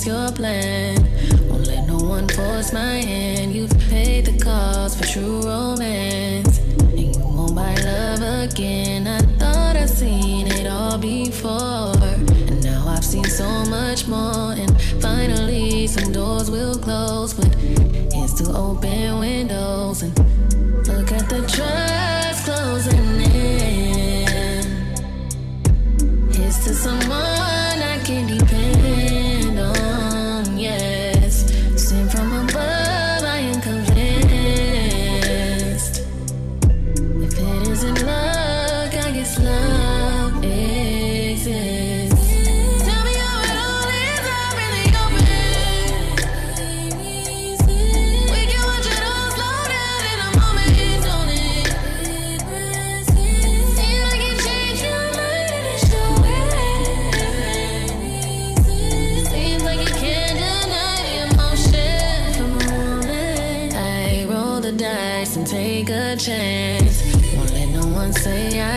was your plan. Won't let no one force my hand. You've paid the cost for true romance. And you won't buy love again. I thought I'd seen it all before. And now I've seen so much more. And finally, some doors will close. But it's to open windows. And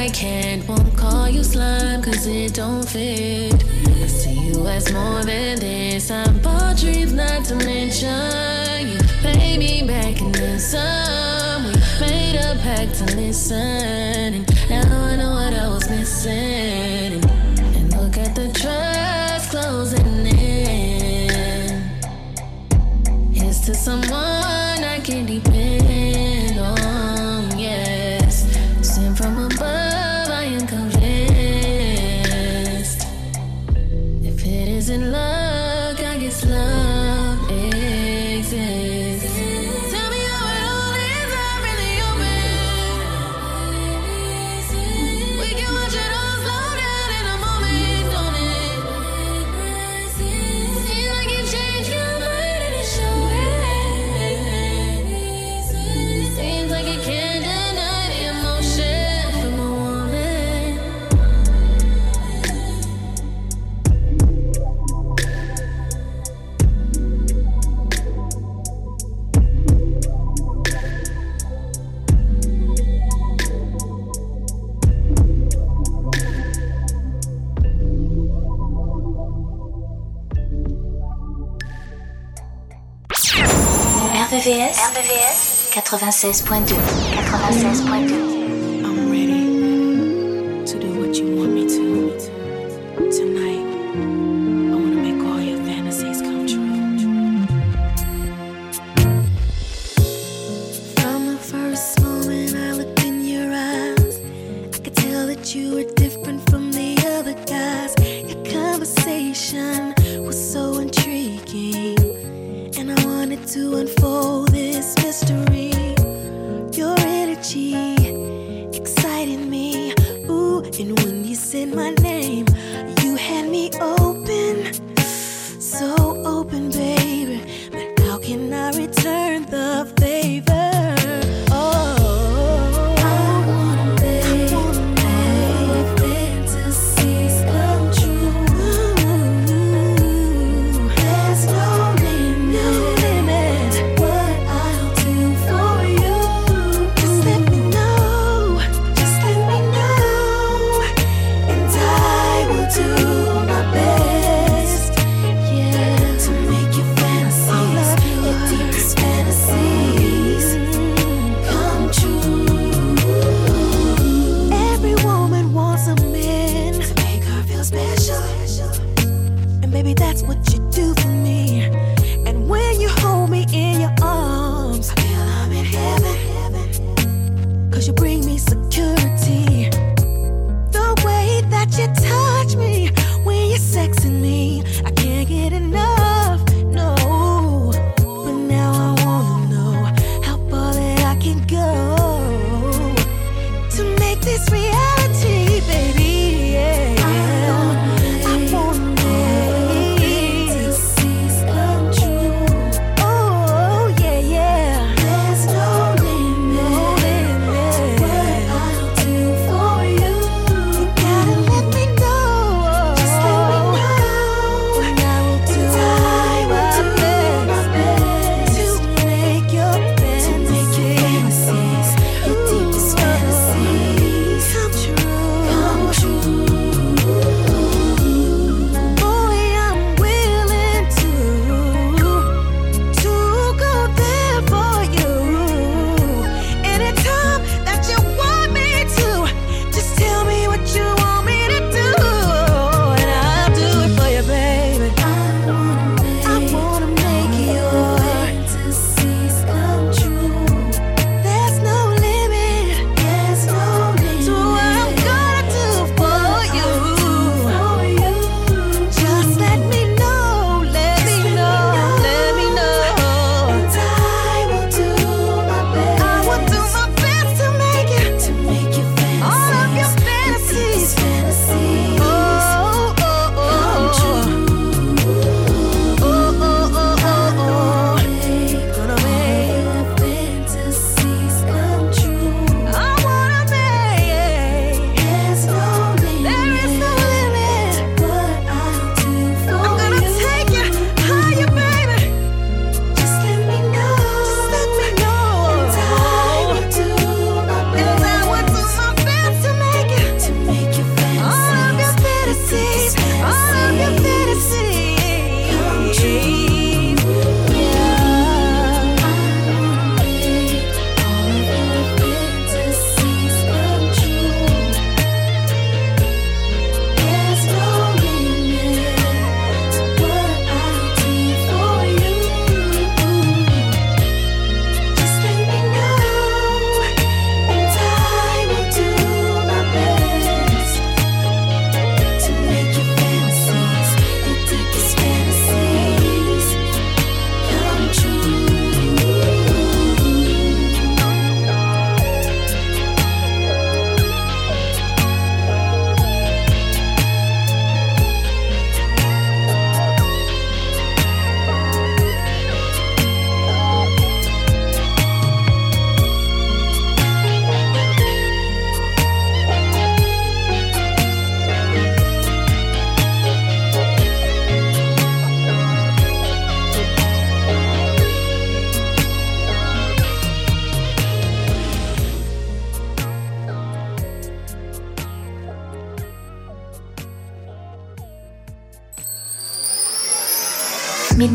I can. Won't call you slime, cause it don't fit. I see you as more than this. I'm ball dreams, not to mention. You pay me back in the sun. We made a pact to listen. And now I know what I was missing. RBVS 96.2 96.2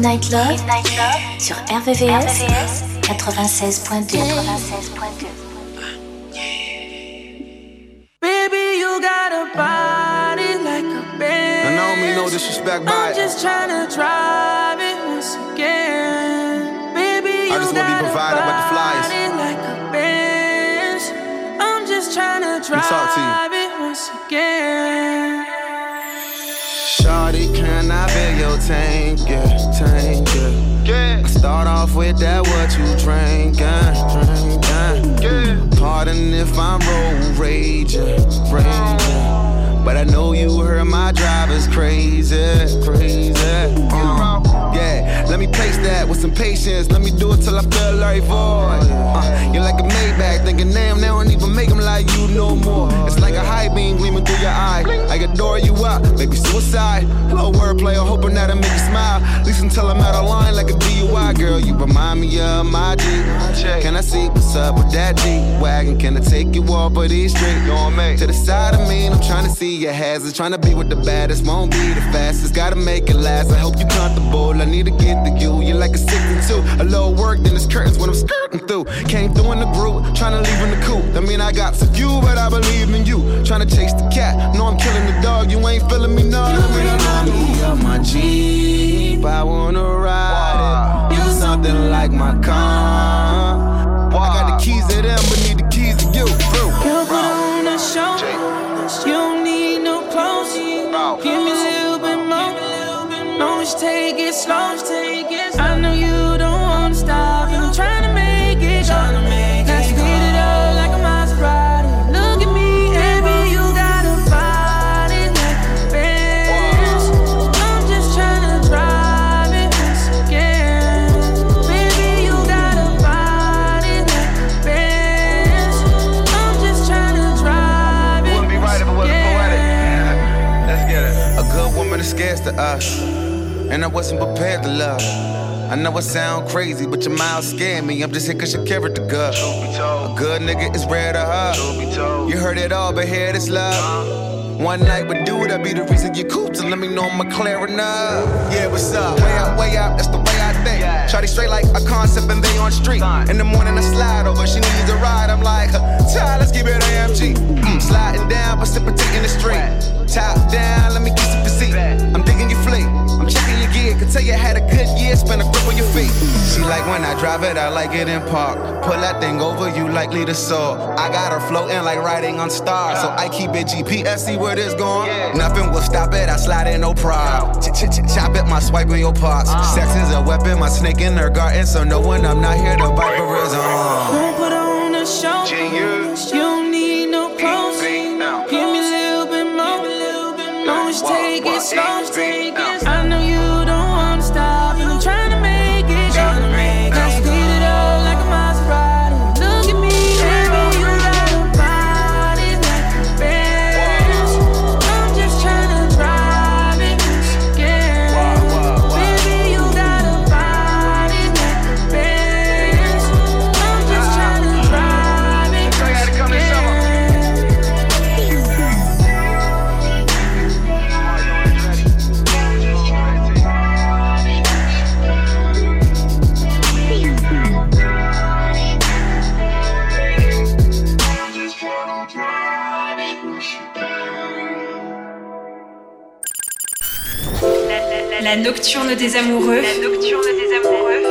Midnight Love, Midnight Love sur RVVS, 96.2. 96.2. Baby, you got a body like a band. I know me no disrespect, but I'm just trying to drive it once again. Baby, you I just wanna be got a provided with the flyers. body like a Benz. I'm just trying to talk to you. drive it once again. Shawty, can I be your tank? Yeah, tank, yeah. I start off with that what you drinkin', drinkin'. Pardon if I'm road raging, raging. But I know you heard my driver's crazy, crazy. Uh, yeah, let me place that with some patience. Let me do it till I feel like void. Uh, you're like a Maybach, thinking, damn, they don't even make them like you no more. It's like a high beam gleaming through your eye. I adore you up, maybe suicide. Hello, wordplay, I'm hoping that I make you smile. At least until I'm out of line like a girl. You remind me of my G. Can I see what's up with that G wagon? Can I take you off of these streets? To the side of me, and I'm trying to see your hazards. Trying to be with the baddest, won't be the fastest. Gotta make it last. I hope you comfortable. I need to get to you. You're like a 62. A little work, then it's curtains when I'm skirting through. Came through in the group, trying to leave in the coop. I mean, I got some few, but I believe in you. Trying to chase the cat. No, I'm killing the dog. You ain't feeling me, no. You remind me of my Jeep. I wanna ride it. You something like my car. I got the keys to them, but need the keys to you. Bro. You put on a show. You don't need no clothes. Give me a little bit more. No, just take it slow. I know and I wasn't prepared to love. I know it sound crazy, but your mouth scared me. I'm just here cause your character good. A good nigga is rare to her. You heard it all, but here this love. One night with dude, that be the reason you cool. So let me know I'm clear enough. Yeah, what's up? Way out, way out, that's the I. Shawty straight like a concept and they on street. In the morning I slide over, she needs a ride. I'm like, child, let's keep it AMG. Mm, sliding down, precipitating the street. Top down, let me kiss your physique. I'm digging your fleet. I'm checking your gear. Can tell you had a good year, spend a grip on your feet. She like when I drive it, I like it in park. Pull that thing over, you likely to soar. I got her floating like riding on stars. So I keep it GPS, see where this going. Nothing will stop it, I slide in no problem. Ch ch ch chop it, my swipe in your parts. Uh. Sex is a weapon, my snake in her garden. So no one, I'm not here to bite for his own. Don't put on a show. Genius. You don't need no clothes. Give me a little bit more. No, just take it slow. I know nocturne des amoureux. La nocturne des amoureux.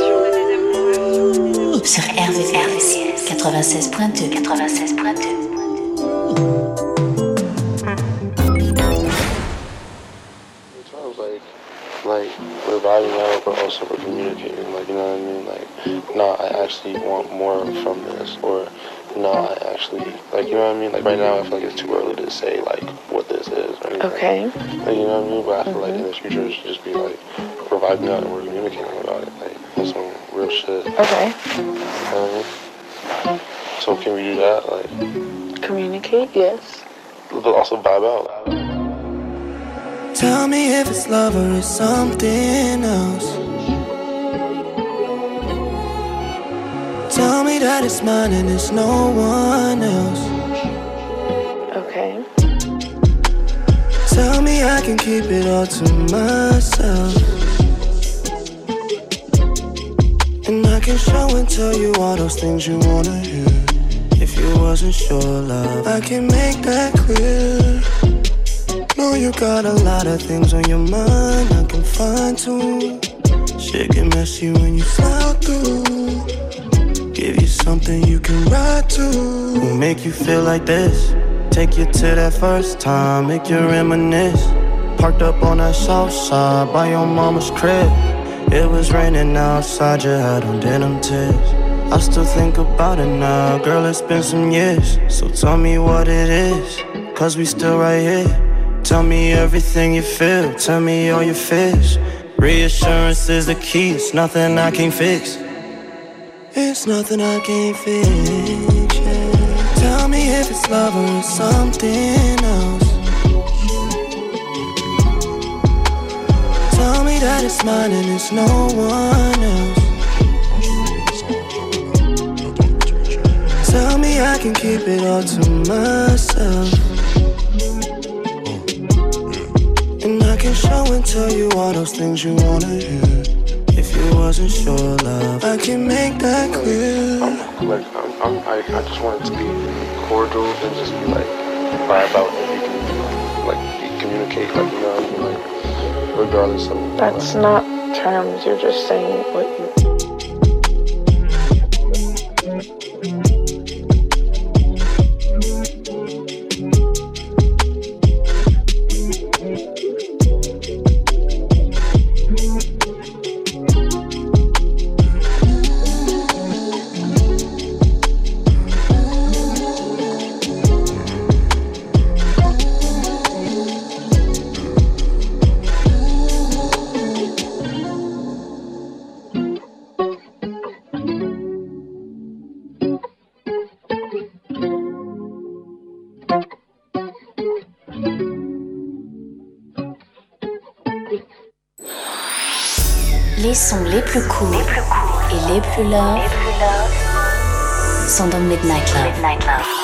Sur RVVS 96.2. 96.2. Sounds like like we're vibing out, but also we're communicating. Like you know what I mean? Like, no, I actually want more from this, or no, I actually like you know what I mean? Like right now, I feel like it's too early to say like what Okay. Like, you know what I mean? But I feel like in the future, it should just be like we're vibing out and we're communicating about it. Like that's some real shit. Okay. You know what I mean? So can we do that? Like, Communicate, yes. but also vibe out. Tell me if it's love or it's something else. Tell me that it's mine and it's no one else. Tell me I can keep it all to myself. And I can show and tell you all those things you wanna hear. If you wasn't sure, love, I can make that clear. Know you got a lot of things on your mind, I can find too. Shit get messy when you slide through. Give you something you can ride to. Will make you feel like this. Take you to that first time, make you reminisce. Parked up on that south side by your mama's crib. It was raining outside, you had on denim tips. I still think about it now, girl, it's been some years. So tell me what it is, cause we still right here. Tell me everything you feel, tell me all your fears. Reassurance is the key, it's nothing I can't fix. It's nothing I can't fix. If it's love or it's something else. Tell me that it's mine and it's no one else. Tell me I can keep it all to myself. And I can show and tell you all those things you wanna hear. If you wasn't sure, love, I can make that clear. I'm, I'm, I'm, I, I just want it to be cordial and just be like vibe out and can like communicate, like you know what I mean, like regardless of. That's not terms, you're just saying what you. Sont dans Midnight Love. Looking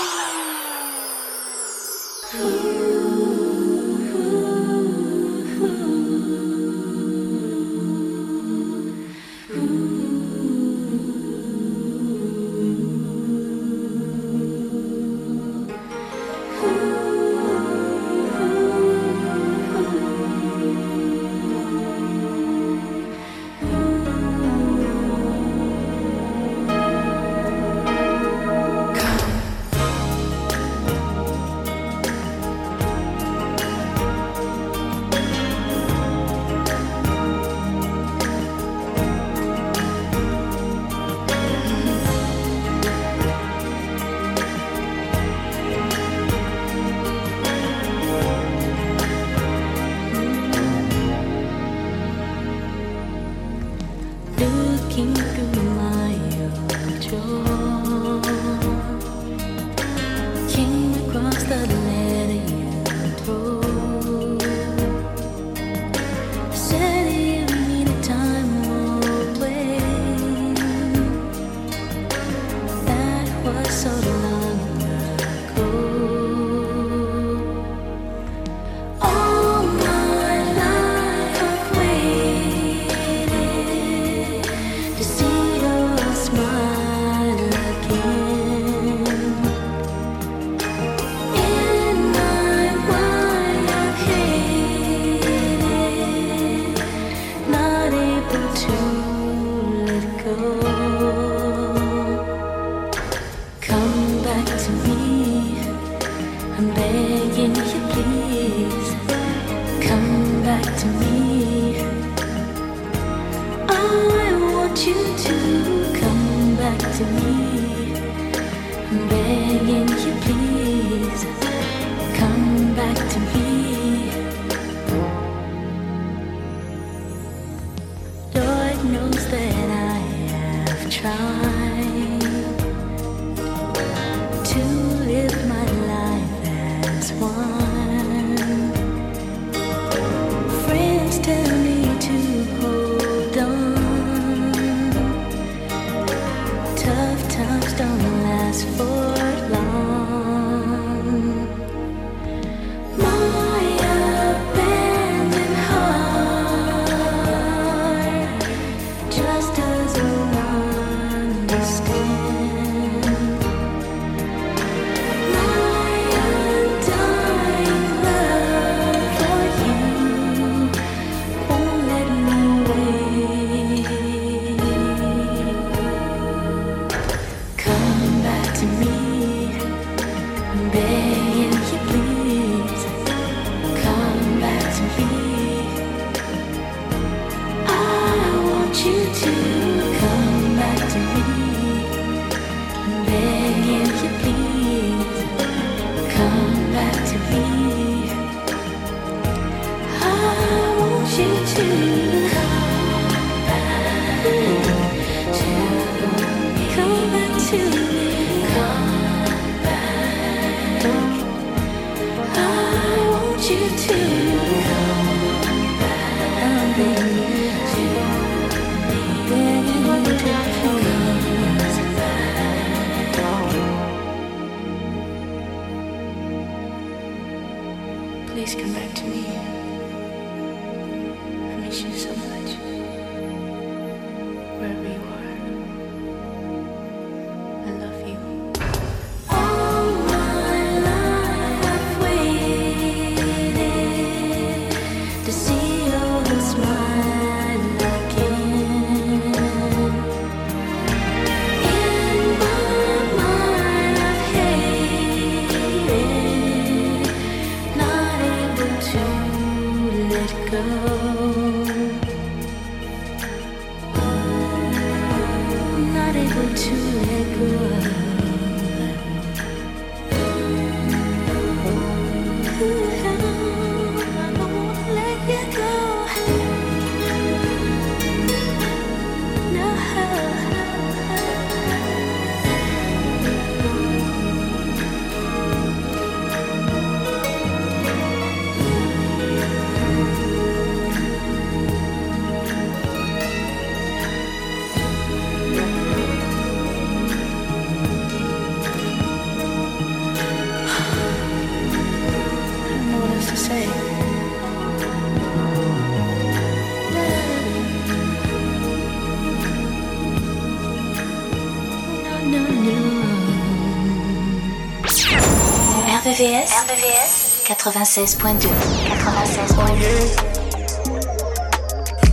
RVVS, RVVS 96.2 96.2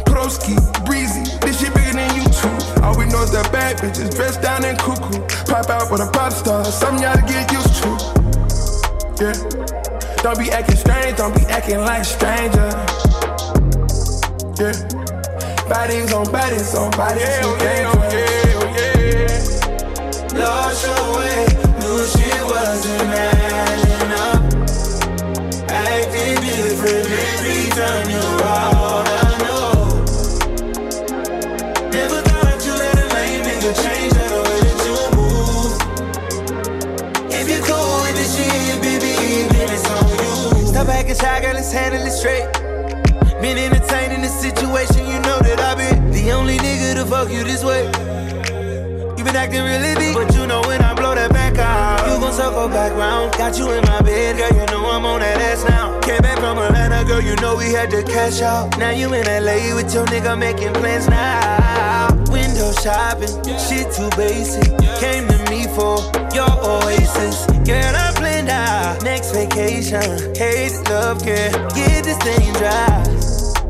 Broski, breezy, this shit bigger than you two. All we know is that bad bitches dressed down in cuckoo. Pop out with a pop star, something y'all to get used to. Yeah. Don't be acting strange, don't be acting like stranger. Yeah. Bodies on bodies on bodies. Yeah, oh yeah, oh yeah, oh yeah. Lost your way, you out, I know. Never thought you let a lame nigga change the way that you move. If you cool with this shit, baby, then it's on you. Stop acting shy, girl, let's handle it straight. Been entertaining this situation, you know that I've been the only nigga to fuck you this way. You been acting really deep, but you know when I blow that back out, you gon' circle back round. Got you in my bed, girl, you know I'm on that ass now. Came back from Atlanta, girl, you know we had to cash out. Now you in LA with your nigga making plans now. Window shopping, shit too basic. Came to me for your oasis. Girl, I planned out next vacation. Hate, love, care, get this thing dry.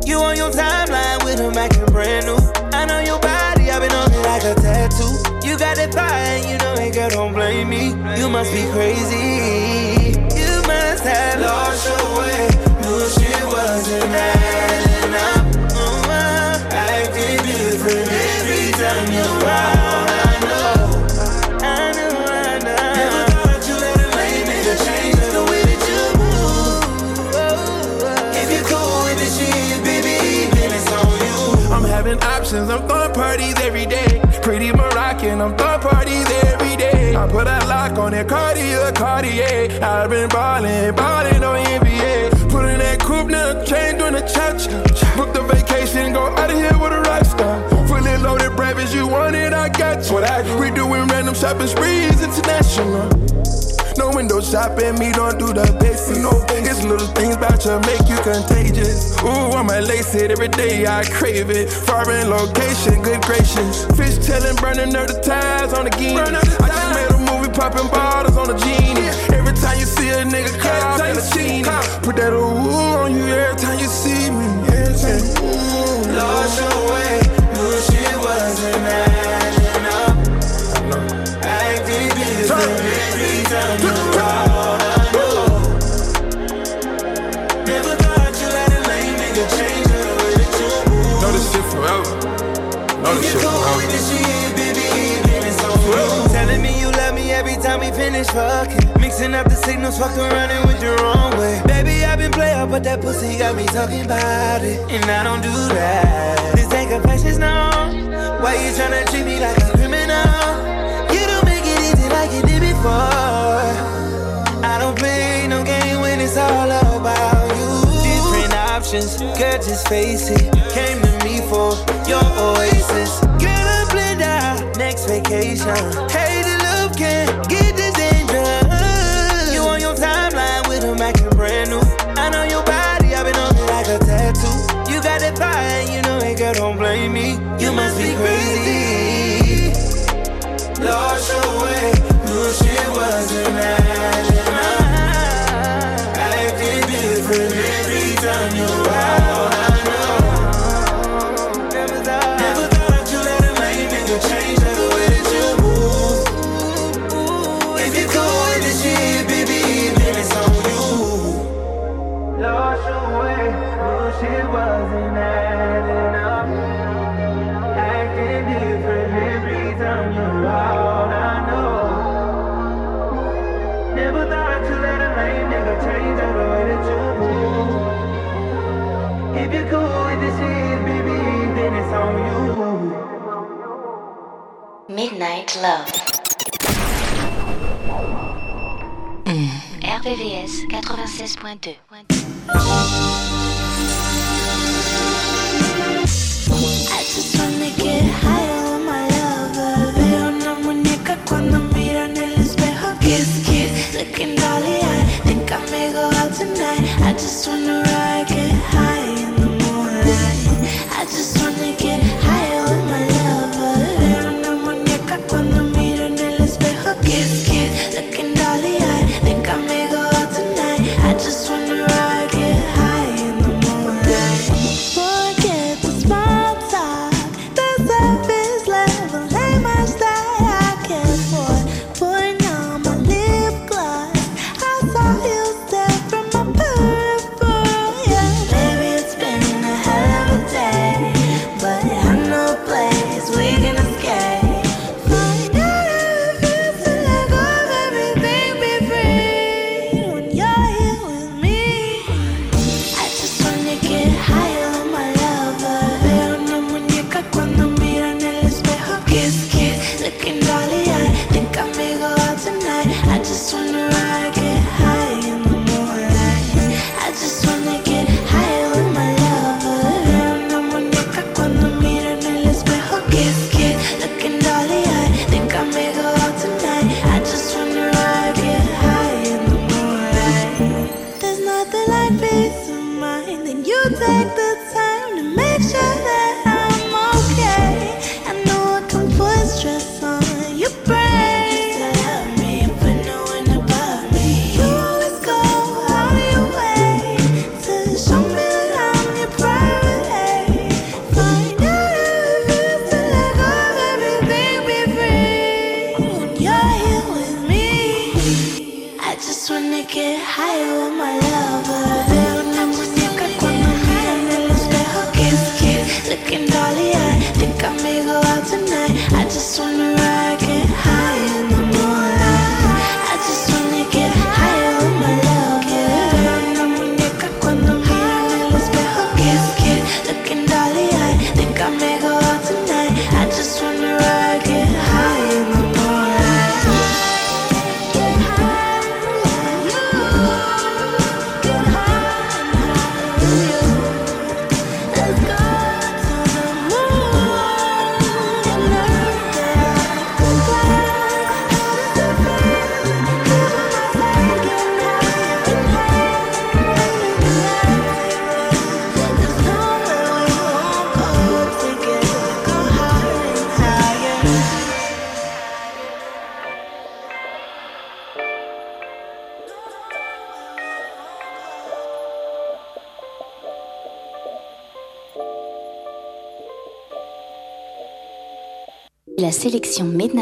You on your timeline with him acting brand new. I know your body, I've been on it like a tattoo. You got that fire, you know it, girl, don't blame me. You must be crazy. You must have lost your I'm having options, I'm throwing parties every day. Pretty Moroccan, I'm throwing parties every day. I put a lock on that Cartier, Cartier. I've been ballin', ballin' on NBA. Put in that coupe, now chain doing a cha-cha. Book the vacation, go out of here with a rock star. Fully loaded breakfast, you want it, I got you. What I. We doing random shopping sprees, international. No window shopping, me don't do the basics. No, it's little things about you make you contagious. Ooh, I'ma lace it every day, I crave it. Foreign location, good gracious. Fish telling, burning up the ties on the game. I just made a movie, popping bottles on the genie. Every time you see a in a genie. Put that ooh on you every time you see me. Every time, ooh. Lost your way, knew shit wasn't adding up. Acting different every time you. I know. Never thought you let a lame nigga change the way that you move. Know this shit forever. Know this shit forever. Telling me you love me every time we finish fucking. Mixing up the signals, fuck around and went the wrong way. Baby, I've been player, but that pussy got me talking about it. And I don't do that. This ain't confessions, no. Why you tryna treat me like a criminal? You don't make it easy like you did before. I don't play no game when it's all about you. Different options, girl, just face it. Came to me for your oasis. Girl, I blend out next vacation. Midnight Love. RVVS 96.2.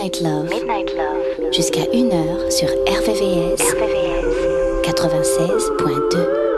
Midnight Love, Midnight Love. jusqu'à 1h sur RVVS, RVVS. 96.2.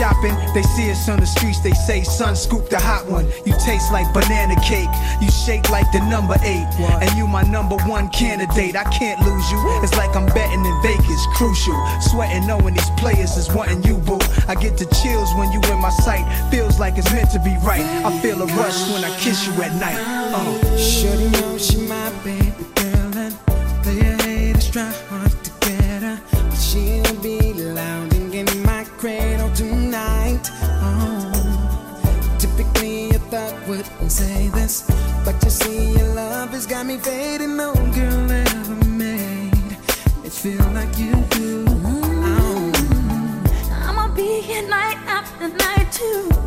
shopping, they see us on the streets, they say, son, scoop the hot one. You taste like banana cake, you shake like the number eight. And you my number one candidate, I can't lose you. It's like I'm betting in Vegas, crucial. Sweating knowing these players is wanting you, boo. I get the chills when you in my sight, feels like it's meant to be right. I feel a rush when I kiss you at night. Uh. Shorty know she my baby girl and player haters try hard to get her, but she'll be lounging in my cradle tonight it. Oh. Typically, I thought wouldn't say this, but you see, your love has got me fading. No girl ever made it feel like you do. Mm-hmm. Oh. I'ma be here night after night too.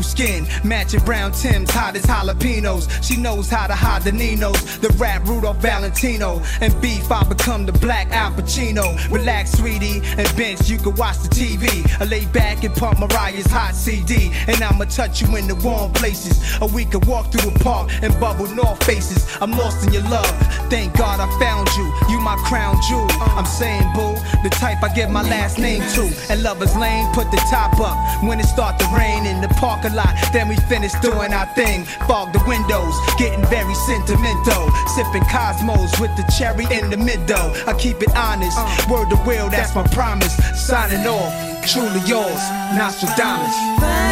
Skin, matching brown Tim's, hot as jalapenos. She knows how to hide the Ninos. The rap Rudolph Valentino. And beef, I become the black Al Pacino. Relax, sweetie, and bench, you can watch the TV. I lay back and pump Mariah's hot CD. And I'ma touch you in the warm places. Or we could walk through the park and bubble north faces. I'm lost in your love. Thank God I found you. You my crown jewel. I'm saying, boo, the type I give my last name to. And lovers lane, put the top up when it start to rain in the parking lot. Then we finish doing our thing. Fog the windows, getting very sentimental. Sipping Cosmos with the cherry in the middle. I keep it honest. Uh. Word to will, that's my promise. Signing off, truly yours, Nostradamus.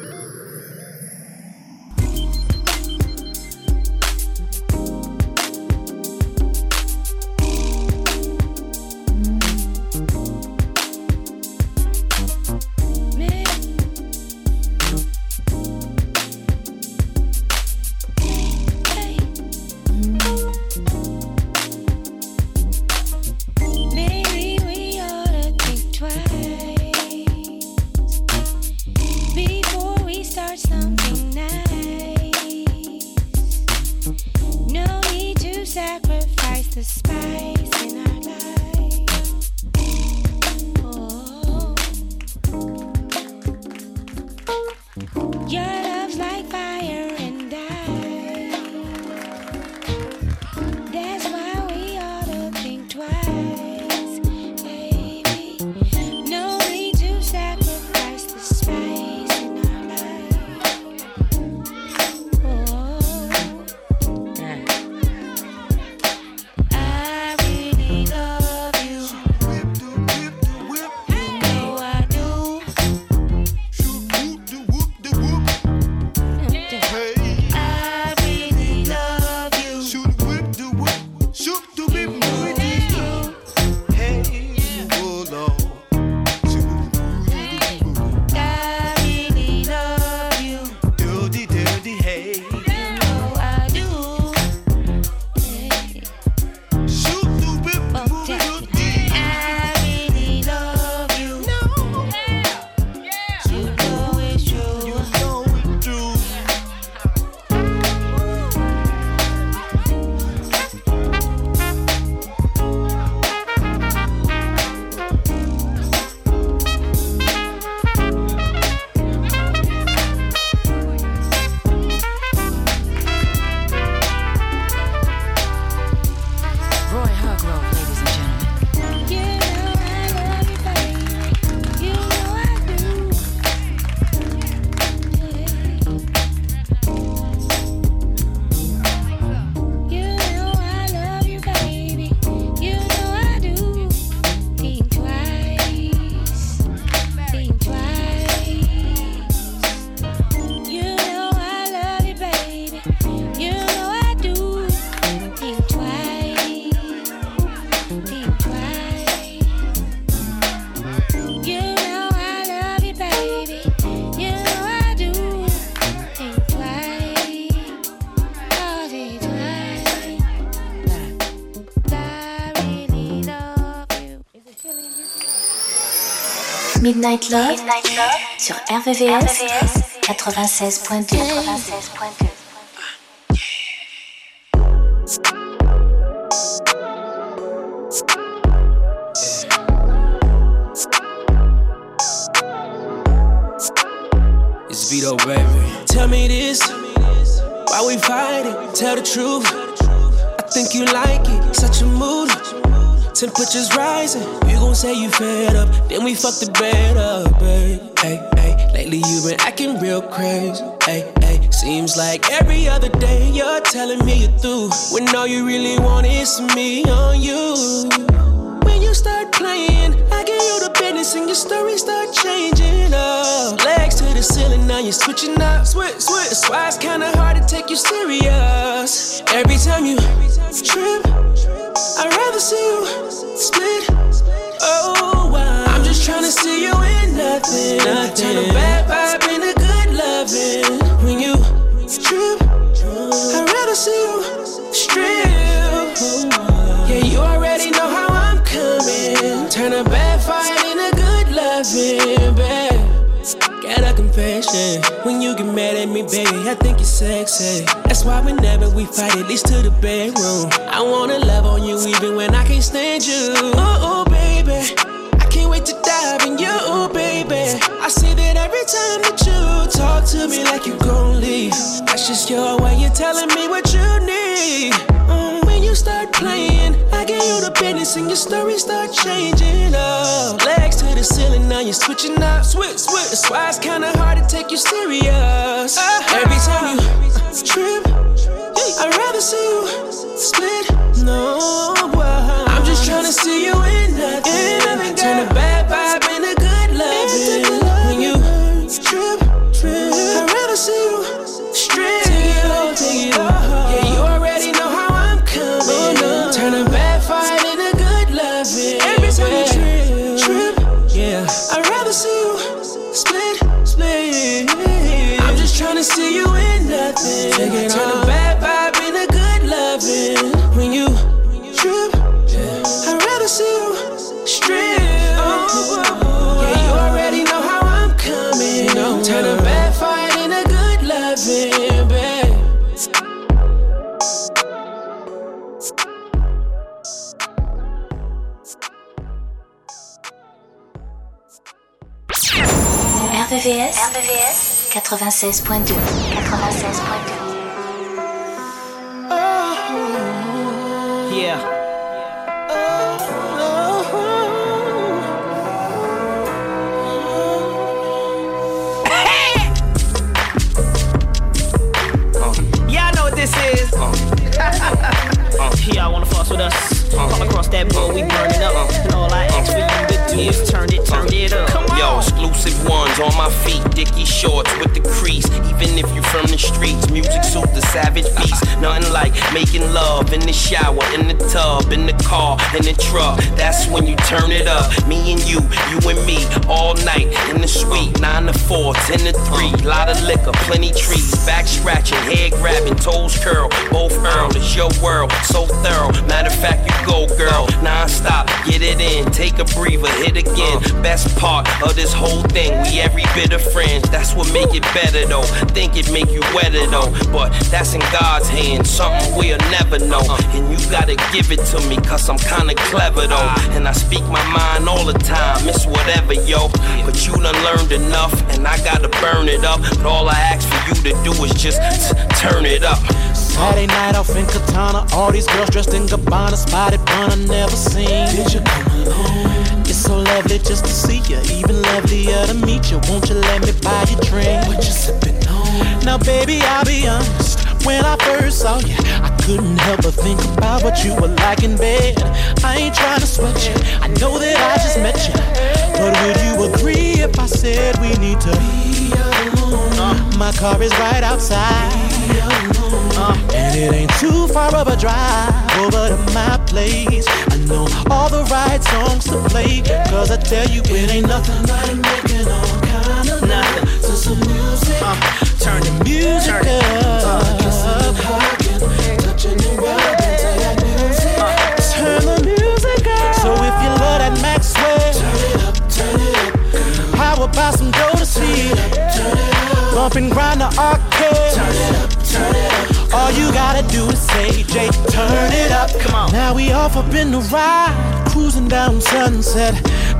Midnight Love, sur RVVS, 96.2. It's Vito, baby. Tell me this, why we fighting? Tell the truth. I think you like it, such a mood. Temperatures rising, gon' say you fed up, then we fuck the bed up, babe. Hey, hey, lately you been acting real crazy. Hey, hey, seems like every other day you're telling me you're through, when all you really want is me on you. When you start playing, I give you the business and your story start changing up. Legs to the ceiling, now you're switching up. Switch, switch. That's why it's kinda hard to take you serious. Every time you trip, I'd rather see you split. Nothing. Turn a bad vibe into good loving. When you trip, I'd rather see you strip. Yeah, you already know how I'm coming. Turn a bad fight into good loving, babe. Got a confession. When you get mad at me, baby, I think you're sexy. That's why whenever we fight, at least to the bedroom. I wanna love on you even when I can't stand you. Oh, oh baby. Wait to dive in you, baby. I see that every time that you talk to me like you gon' leave. That's just your way, you're telling me what you need. Mm, when you start playing, I get you the business and your story start changing up. Legs to the ceiling, now you're switching up. Switch, switch. That's why it's kinda hard to take you serious. Every time you trip, I'd rather see you split. No, I'm just trying to see you in nothing. Turn a bad see you strip. Take it off, take it off. Yeah, you already know how I'm coming. Turn a bad fight into good loving. Every time you trip, trip, yeah, I'd rather see you split, split. I'm just trying to see you in nothing. Take it Turn a bad vibe into good loving. When you trip, I'd rather see you strip. RVVS, RVVS 96.2. 96.2. Yeah. Yeah, I know what this is. Y'all wanna fuss with us? All across that bowl, we burn it up. And all I ask for you to do is turn it, turn it up. Come on. Yo, exclusive ones on my feet, Dickie shorts with the crease. Even if you're from the streets, music suit the savage beast. Nothing like making love in the shower, in the tub, in the car, in the truck. That's when you turn it up. Me and you, you and me, all night in the suite. Nine to four, ten to three. Lot of liquor, plenty trees. Back scratching, head grabbing, toes curl. Both Earl, it's your world, so thorough. Matter of fact, you go, girl. Non-stop, get it in. Take a breather, hit again. Best part of this whole thing, we every bit of friends. That's what make it better though. Think it make you wetter though. But that's in God's hands, something we'll never know. And you gotta give it to me, cause I'm kinda clever though. And I speak my mind all the time, it's whatever, yo. But you done learned enough, and I gotta burn it up. But all I ask for you to do is just turn it up. Saturday night off in Katana, all these girls dressed in Gabbana, spotted one I never seen. Did you come alone? It's so lovely just to see you, even lovelier to meet you. Won't you let me buy you drink? What you sipping on? Now, baby, I'll be honest. When I first saw you, I couldn't help but think about what you were like in bed. I ain't trying to sweat you. I know that I just met you. But would you agree if I said we need to be alone? Uh, my car is right outside. And it ain't too far of a drive over to my place. I know all the right songs to play. Cause I tell you, it ain't nothing like making all kind of nothing. So some music. Uh, turn the music turn up. Uh, music. Uh, turn the music up. So if you love that turn it up, turn it up. How about some Dodo Turn up, turn it up. Bump and grind the arcade. Turn it up turn it up. All you gotta do is say, Jay, turn it up. Come on. Now we off up in the ride, cruising down Sunset.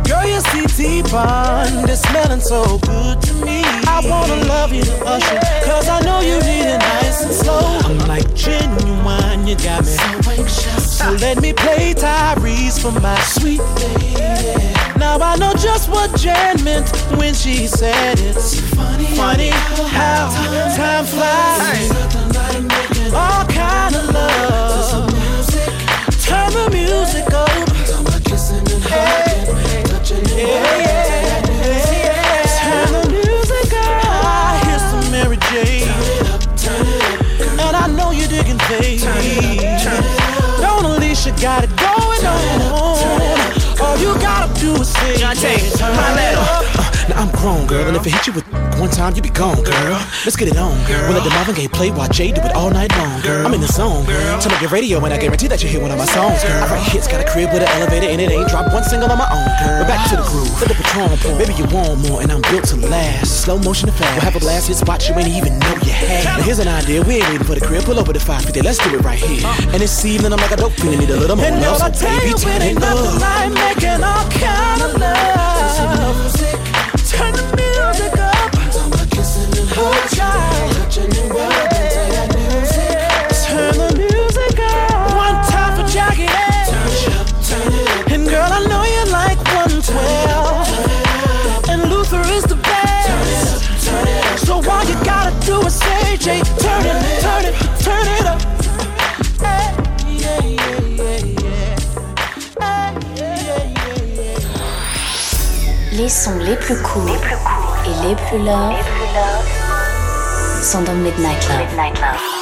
Girl, your CT bond is smelling so good to me. I wanna love you to Usher, cause I know you need it nice and slow. I'm like Ginuwine, you got me so anxious. So let me play Tyrese for my sweet lady. Now I know just what Jan meant when she said it's funny how time flies. All kind of love. Turn the music up. Hey, yeah, yeah, yeah. Turn the music up. I hear some Mary J. And I know you're digging things. Don't Alicia got it going on. All you gotta do is say, Jonte, turn my it letter. Grown, girl, and if it hit you with one time, you be gone, girl. Let's get it on, girl. We'll let the Marvin Gaye play while Jay do it all night long, girl. I'm in the zone, girl. Turn up your radio, and I guarantee that you hear one of my songs, girl. I write hits, got a crib with an elevator, and it ain't dropped one single on my own, girl. We're back to the groove, let the patron pour. Baby, you want more, and I'm built to last. Slow motion and fast. We'll have a blast, hit spots you ain't even know you had. Now here's an idea, we ain't waiting for the crib. Pull over the 550, let's do it right here. And this evening, I'm like a dope feeling, need a little more And love, I so baby, it turn ain't it nothing up. like making all kind sons les plus courts et les plus love sont dans Midnight Love. I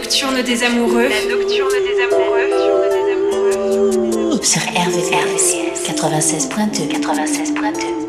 nocturne des amoureux. La nocturne des amoureux. Sur RVVS 96.2 96.2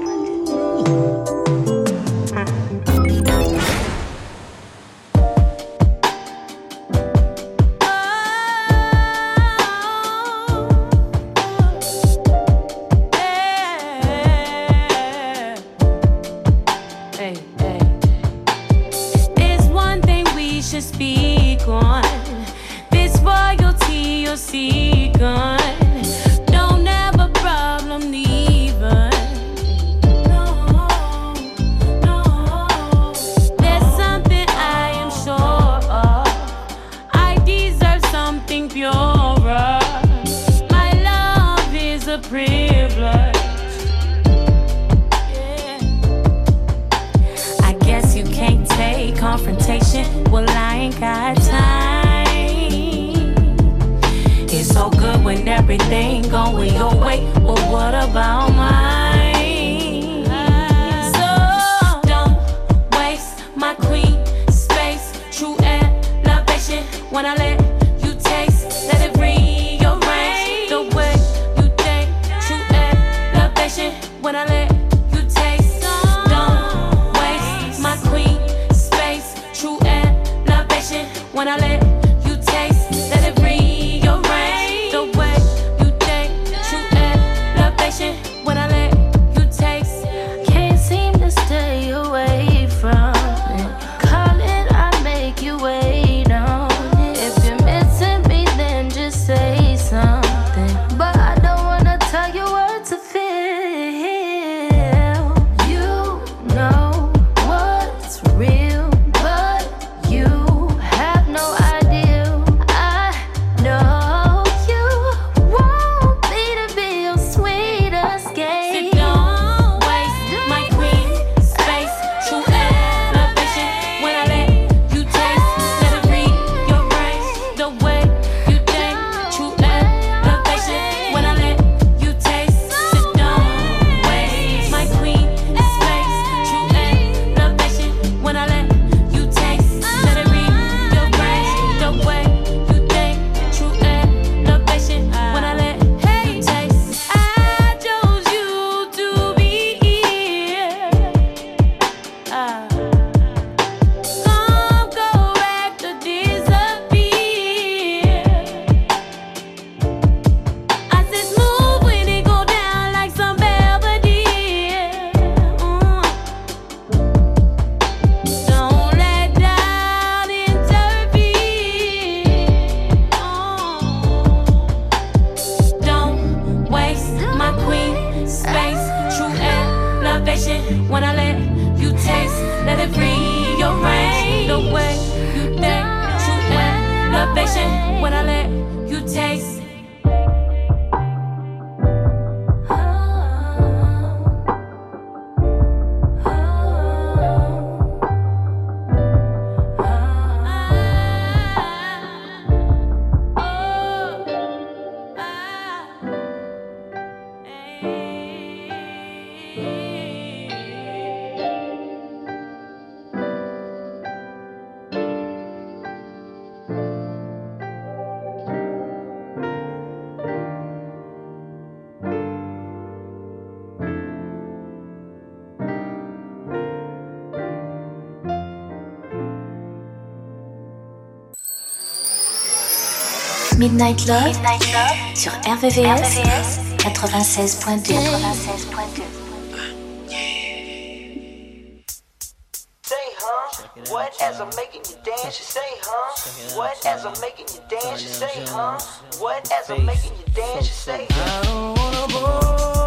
I let you taste, let it free your rearrange the way you think. True elevation when I let you taste. Midnight Love, Midnight Love sur RVVS, RVVS 96.2. 96.2. As I'm making you dance, say, huh? What as I'm making you dance, say, huh? What as I'm making you dance, say, I.